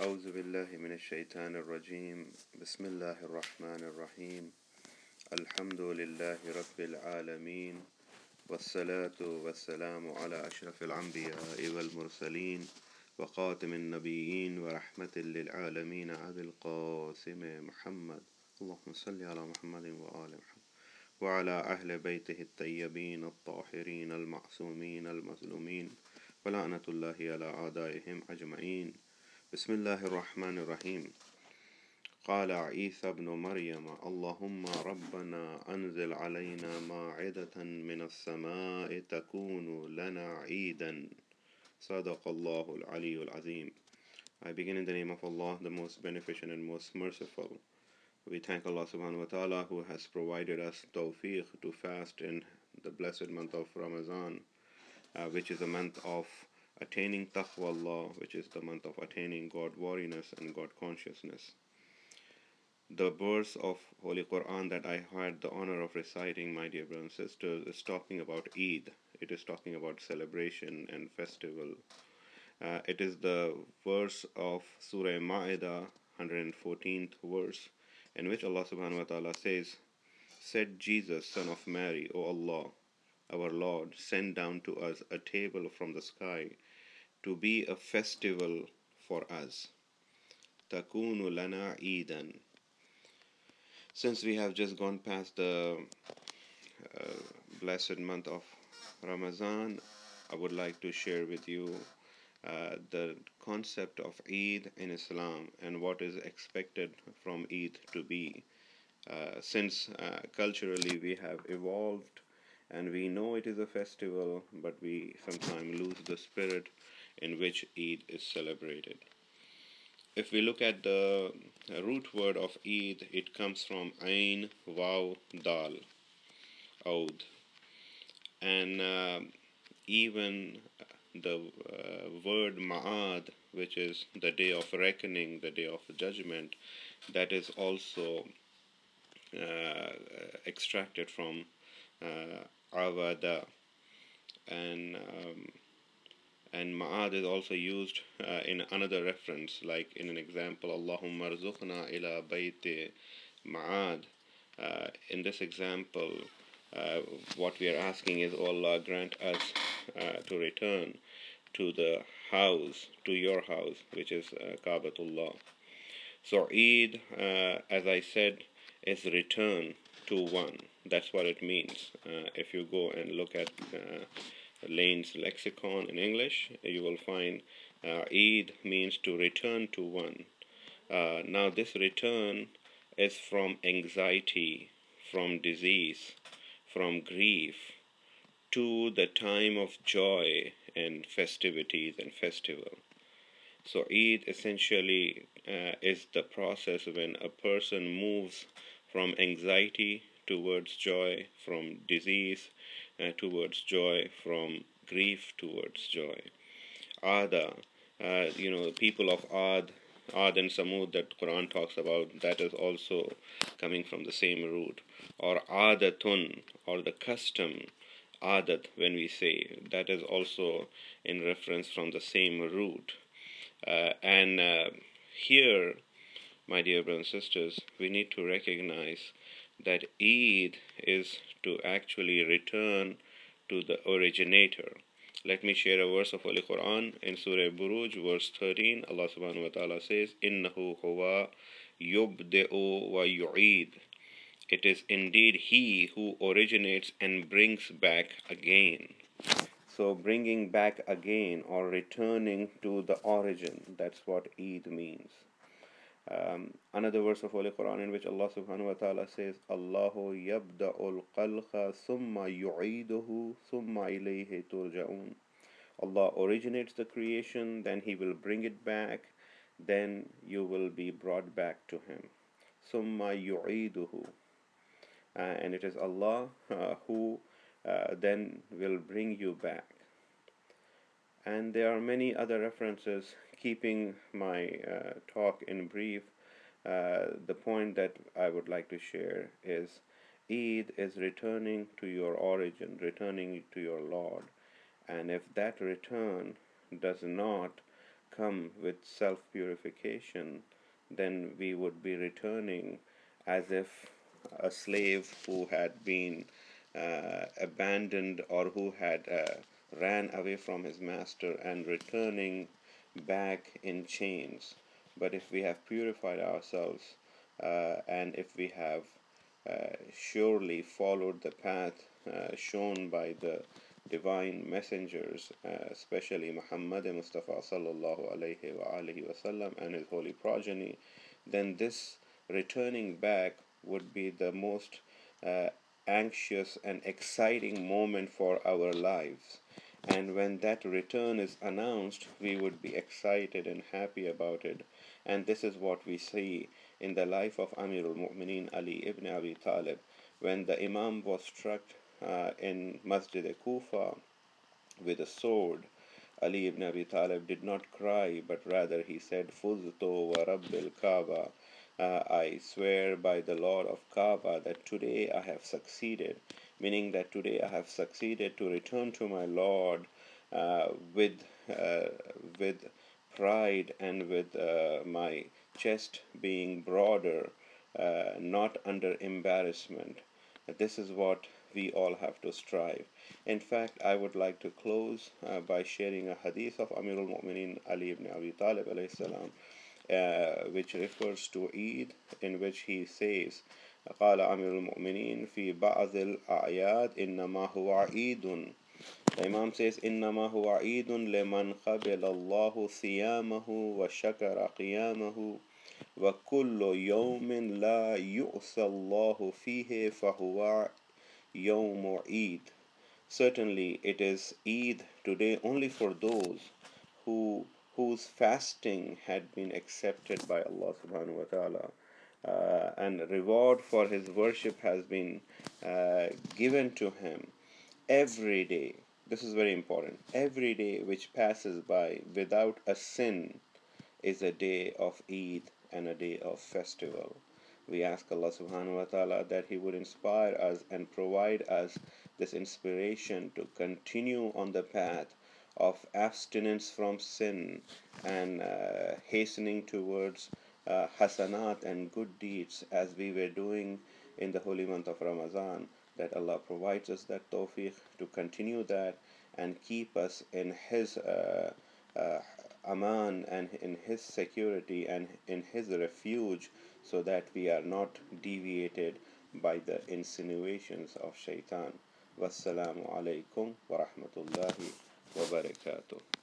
أعوذ بالله من الشيطان الرجيم. بسم الله الرحمن الرحيم. الحمد لله رب العالمين. والصلاة والسلام على أشرف الأنبياء والمرسلين وخاتم النبيين ورحمة للعالمين أبي القاسم محمد. اللهم صل على محمد وآل محمد. وعلى أهل بيته الطيبين الطاهرين المعصومين المظلومين. ولعنة الله على أعدائهم أجمعين. بسم الله الرحمن الرحيم قال عيسى ابن مريم اللهم ربنا أنزل علينا ماعدة من السماء تكون لنا عيدا صدق الله العلي العظيم I begin in the name of Allah, the most beneficent and most merciful. We thank Allah subhanahu wa ta'ala who has provided us tawfiq to fast in the blessed month of Ramadan, uh, which is a month of attaining taqwa Allah, which is the month of attaining God wariness and God consciousness. The verse of Holy Quran that I had the honor of reciting, my dear brothers and sisters, is talking about Eid. It is talking about celebration and festival. Uh, it is the verse of Surah Ma'idah, 114th verse, in which Allah subhanahu wa ta'ala says, Said Jesus, son of Mary, O Allah, our Lord, send down to us a table from the sky to be a festival for us. Takunu lana Eidan. Since we have just gone past the uh, blessed month of Ramadan, I would like to share with you uh, the concept of Eid in Islam and what is expected from Eid to be. Uh, since uh, culturally we have evolved and we know it is a festival, but we sometimes lose the spirit in which Eid is celebrated. If we look at the root word of Eid, it comes from Ain, Waw, Dal, Oud. And uh, even the uh, word Ma'ad, which is the day of reckoning, the day of judgment, that is also uh, extracted from uh, Awada. And um, and ma'ad is also used uh, in another reference, like in an example, Allahumma rzuqna ila bayti ma'ad. Uh, in this example, uh, what we are asking is, oh Allah, grant us uh, to return to the house, to your house, which is uh. So Eid, uh, as I said, is return to one. That's what it means. if you go and look at Lane's lexicon in English, you will find uh, Eid means to return to one. Uh, now, this return is from anxiety, from disease, from grief, to the time of joy and festivities and festival. So, Eid essentially uh, is the process when a person moves from anxiety towards joy, from disease uh, towards joy, from grief towards joy. Ada, uh, you know, the people of Ad, Ad and Samud that Quran talks about, that is also coming from the same root. Or Adatun, or the custom, Adat, when we say, that is also in reference from the same root. Uh, and uh, here, my dear brothers and sisters, we need to recognize that Eid is to actually return to the originator. Let me share a verse of Holy Quran in Surah Buruj, verse 13. Allah subhanahu wa ta'ala says, Innahu huwa yubde'u wa yu'id. It is indeed He who originates and brings back again. So, bringing back again or returning to the origin, that's what Eid means. Um, another verse of Holy Quran in which Allah subhanahu wa ta'ala says, Allahu yabda'ul qalqa summa yu'iduhu summa ilayhi turja'un. Allah originates the creation, then He will bring it back, then you will be brought back to Him. Summa yu'iduhu. Uh, and it is Allah uh, who uh, then will bring you back. And there are many other references keeping my uh, talk in brief, uh, the point that I would like to share is Eid is returning to your origin, returning to your Lord. And if that return does not come with self purification, then we would be returning as if a slave who had been uh, abandoned or who had uh, ran away from his master and returning back in chains. But if we have purified ourselves uh, and if we have uh, surely followed the path uh, shown by the divine messengers, uh, especially Muhammad Mustafa sallallahu alaihi wasallam and his holy progeny, then this returning back would be the most uh, anxious and exciting moment for our lives. And when that return is announced, we would be excited and happy about it. And this is what we see in the life of Amirul Mu'mineen Ali ibn Abi Talib. When the Imam was struck uh, in Masjid Kufa with a sword, Ali ibn Abi Talib did not cry, but rather he said, Fuzto wa Rabbil Kaaba. Uh, I swear by the Lord of Kaaba that today I have succeeded, meaning that today I have succeeded to return to my Lord uh, with uh, with pride and with uh, my chest being broader, uh, not under embarrassment. This is what we all have to strive. In fact, I would like to close uh, by sharing a hadith of Amirul Mu'mineen Ali ibn Abi Talib salam, uh, which refers to Eid, in which he says, قال أمير المؤمنين في بعض الأعياد إنما هو عيد. the Imam says إنما هو عيد لمن قبل الله صيامه وشكر قيامه وكل يوم لا يؤسى الله فيه فهو يوم عيد. Certainly it is Eid today only for those who whose fasting had been accepted by Allah subhanahu wa ta'ala. Uh, and reward for his worship has been uh, given to him every day. This is very important. Every day which passes by without a sin is a day of Eid and a day of festival. We ask Allah subhanahu wa ta'ala that He would inspire us and provide us this inspiration to continue on the path of abstinence from sin and uh, hastening towards uh, hasanat and good deeds as we were doing in the holy month of Ramadan. That Allah provides us that tawfiq to continue that and keep us in His uh, uh, aman and in His security and in His refuge so that we are not deviated by the insinuations of shaitan. Wassalamu alaikum wa rahmatullahi wa barakatuh.